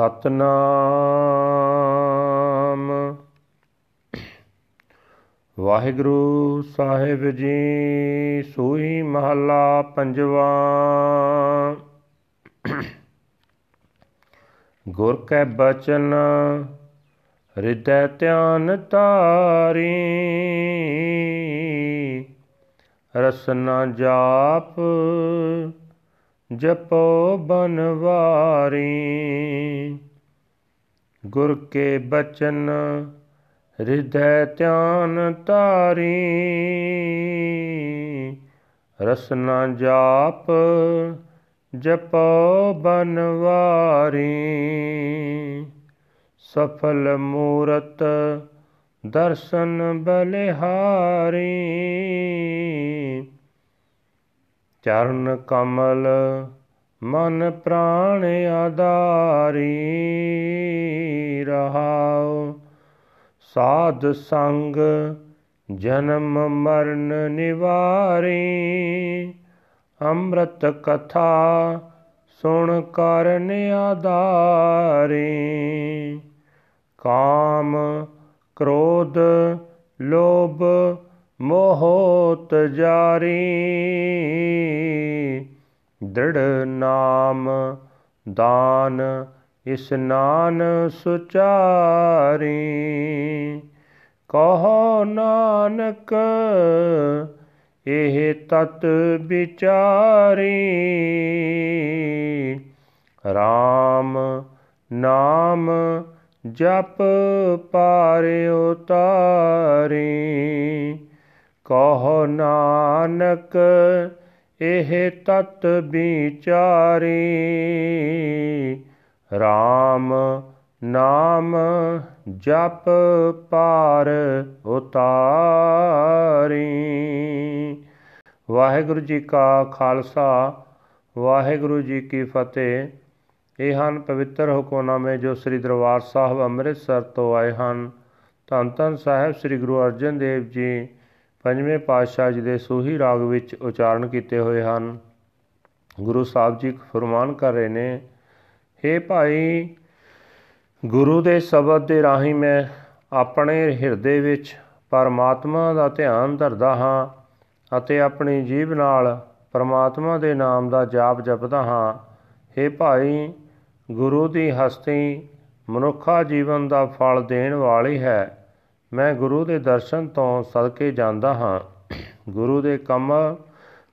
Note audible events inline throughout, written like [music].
ਸਤਨਾਮ। ਵਾਹਿਗੁਰੂ ਸਾਹਿਬ ਜੀ ਸੋਈ ਮਹੱਲਾ ਪੰਜਵਾ। ਗੁਰ ਕੈ ਬਚਨ, ਹਿਰਦੈ ਧਿਆਨ ਤਾਰੀ ਰਸਨਾ ਜਾਪ, ਜਪੋ ਬਨਵਾਰੀ। ਗੁਰ ਕੇ ਬਚਨ, ਹਿਰਦੈ ਧਿਆਨ ਤਾਰੀ ਰਸਨਾ ਜਾਪ, ਜਪੋ ਬਨਵਾਰੀ ਸਫਲ ਮੂਰਤ, ਦਰਸ਼ਨ ਬਲਿਹਾਰੀ। ਚਰਨ ਕਮਲ ਮਨ ਪ੍ਰਾਣ ਆਧਾਰੀ ਰਹਾਉ। ਸਾਧ ਸੰਗ ਜਨਮ ਮਰਨ ਨਿਵਾਰੀ। ਅੰਮ੍ਰਿਤ ਕਥਾ ਸੁਣ ਕਰਨ ਆਧਾਰੀ ਕਾਮ ਕ੍ਰੋਧ ਲੋਭ ਮੋਹ ਤਜਾਰੀ ਦ੍ਰਿੜ ਨਾਮ ਦਾਨ ਇਸਨਾਨ ਸੁਚਾਰੀ। ਕਹੋ ਨਾਨਕ, ਇਹ ਤਤ ਵਿਚਾਰੀ। RAM ਨਾਮ ਜਪ ਪਾਰ ਉਤਾਰੀ। ਕਹੋ ਨਾਨਕ ਇਹ ਤਤ ਵਿਚਾਰੀ। RAM ਨਾਮ ਜਪ ਪਾਰ ਉਤਾਰੀ। ਵਾਹਿਗੁਰੂ ਜੀ ਕਾ ਖਾਲਸਾ, ਵਾਹਿਗੁਰੂ ਜੀ ਕੀ ਫਤਿਹ। ਇਹ ਹਨ ਪਵਿੱਤਰ ਹੁਕਮਨਾਮੇ ਜੋ ਸ੍ਰੀ ਦਰਬਾਰ ਸਾਹਿਬ ਅੰਮ੍ਰਿਤਸਰ ਤੋਂ ਆਏ ਹਨ। ਧੰਨ ਧੰਨ ਸਾਹਿਬ ਸ੍ਰੀ ਗੁਰੂ ਅਰਜਨ ਦੇਵ ਜੀ ਪੰਜਵੇਂ ਪਾਤਸ਼ਾਹ ਜੀ ਦੇ ਸੂਹੀ ਰਾਗ ਵਿੱਚ ਉਚਾਰਨ ਕੀਤੇ ਹੋਏ ਹਨ। ਗੁਰੂ ਸਾਹਿਬ ਜੀ ਫਰਮਾਨ ਕਰ ਰਹੇ ਨੇ हे ਭਾਈ, ਗੁਰੂ ਦੇ ਸ਼ਬਦ ਦੇ ਰਾਹੀਂ ਮੈਂ ਆਪਣੇ ਹਿਰਦੇ ਵਿੱਚ ਪਰਮਾਤਮਾ ਦਾ ਧਿਆਨ ਧਰਦਾ ਹਾਂ ਅਤੇ ਆਪਣੀ ਜੀਭ ਨਾਲ ਪਰਮਾਤਮਾ ਦੇ ਨਾਮ ਦਾ ਜਾਪ ਜਪਦਾ ਹਾਂ। हे ਭਾਈ, ਗੁਰੂ ਦੀ ਹਸਤੀ ਮਨੁੱਖਾ ਜੀਵਨ ਦਾ ਫਲ ਦੇਣ ਵਾਲੀ ਹੈ। ਮੈਂ ਗੁਰੂ ਦੇ ਦਰਸ਼ਨ ਤੋਂ ਸਦਕੇ ਜਾਂਦਾ ਹਾਂ। ਗੁਰੂ ਦੇ ਕਮਲ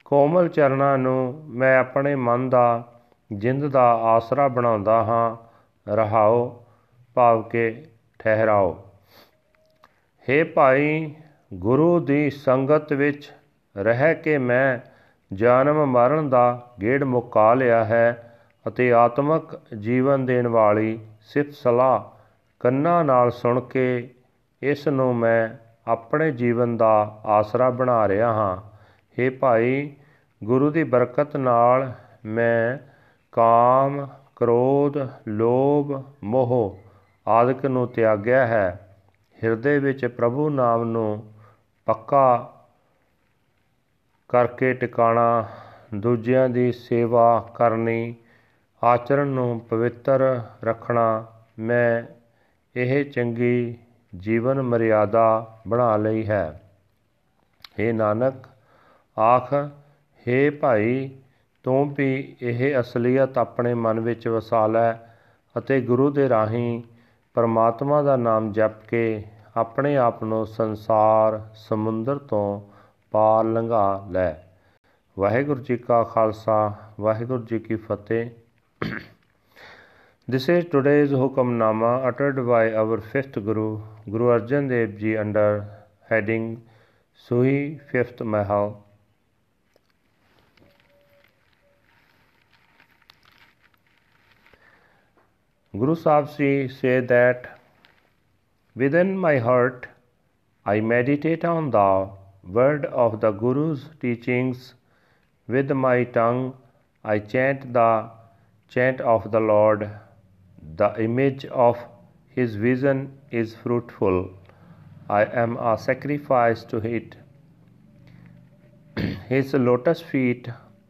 ਕੋਮਲ ਚਰਨਾਂ ਨੂੰ ਮੈਂ ਆਪਣੇ ਮਨ ਦਾ, ਜਿੰਦ ਦਾ ਆਸਰਾ ਬਣਾਉਂਦਾ ਹਾਂ। ਰਹਾਓ, ਭਾਵ ਕੇ ਠਹਿਰਾਓ। हे ਭਾਈ, ਗੁਰੂ ਦੀ ਸੰਗਤ ਵਿੱਚ ਰਹਿ ਕੇ ਮੈਂ ਜਨਮ ਮਰਨ ਦਾ ਗੇੜ ਮੁਕਾ ਲਿਆ ਹੈ ਅਤੇ ਆਤਮਿਕ ਜੀਵਨ ਦੇਣ ਵਾਲੀ ਸਿਫਤ ਸਲਾਹ ਕੰਨਾਂ ਨਾਲ ਸੁਣ ਕੇ ਇਸ ਨੂੰ ਮੈਂ ਆਪਣੇ ਜੀਵਨ ਦਾ ਆਸਰਾ ਬਣਾ ਰਿਹਾ ਹਾਂ। हे ਭਾਈ, ਗੁਰੂ ਦੀ ਬਰਕਤ ਨਾਲ ਮੈਂ ਕਾਮ, ਕ੍ਰੋਧ, ਲੋਭ, ਮੋਹ ਆਦਿਕ ਨੂੰ ਤਿਆਗਿਆ ਹੈ। ਹਿਰਦੇ ਵਿੱਚ ਪ੍ਰਭੂ ਨਾਮ ਨੂੰ ਪੱਕਾ ਕਰਕੇ ਟਿਕਾਣਾ, ਦੂਜਿਆਂ ਦੀ ਸੇਵਾ ਕਰਨੀ, ਆਚਰਣ ਨੂੰ ਪਵਿੱਤਰ ਰੱਖਣਾ, ਮੈਂ ਇਹ ਚੰਗੀ ਜੀਵਨ ਮਰਿਆਦਾ ਬਣਾ ਲਈ ਹੈ। हे ਨਾਨਕ, ਆਖ हे ਭਾਈ, ਤੂੰ ਵੀ ਇਹ ਅਸਲੀਅਤ ਆਪਣੇ ਮਨ ਵਿੱਚ ਵਸਾ ਲੈ ਅਤੇ ਗੁਰੂ ਦੇ ਰਾਹੀਂ ਪਰਮਾਤਮਾ ਦਾ ਨਾਮ ਜਪ ਕੇ ਆਪਣੇ ਆਪ ਨੂੰ ਸੰਸਾਰ ਸਮੁੰਦਰ ਤੋਂ ਪਾਰ ਲੰਘਾ ਲੈ। ਵਾਹਿਗੁਰੂ ਜੀ ਕਾ ਖਾਲਸਾ, ਵਾਹਿਗੁਰੂ ਜੀ ਕੀ ਫਤਿਹ। This is today's Hukamnama uttered by our fifth Guru, Guru Arjan Dev Ji under heading Suhi Fifth Mahal. Guru Sahib Ji that within my heart I meditate on the word of the Guru's teachings. With my tongue I chant the chant of the Lord. The image of his vision is fruitful. I am a sacrifice to it. [clears throat] his lotus feet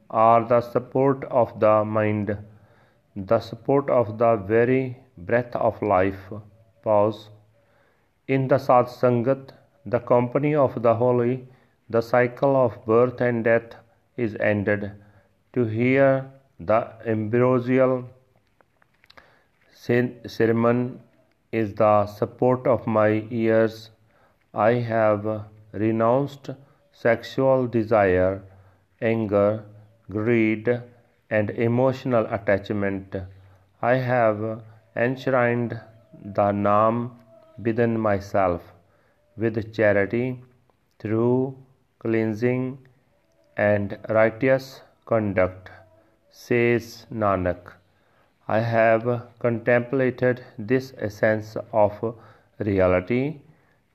are the support of the mind, the support of the very breath of life. Pause. In the Sat Sangat, the company of the holy, the cycle of birth and death is ended. To hear the ambrosial sermon is the support of my ears. I have renounced sexual desire, anger, greed, and emotional attachment. I have enshrined the Naam within myself with charity through cleansing and righteous conduct, says Nanak. I have contemplated this essence of reality,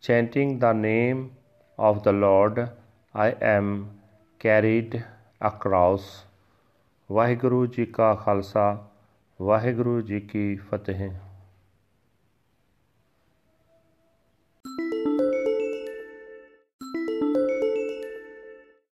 chanting the name of the Lord. I am carried across Waheguru ji ਕਾ ਖਾਲਸਾ ਵਾਹਿਗੁਰੂ ਜੀ ਕੀ ਫਤਿਹ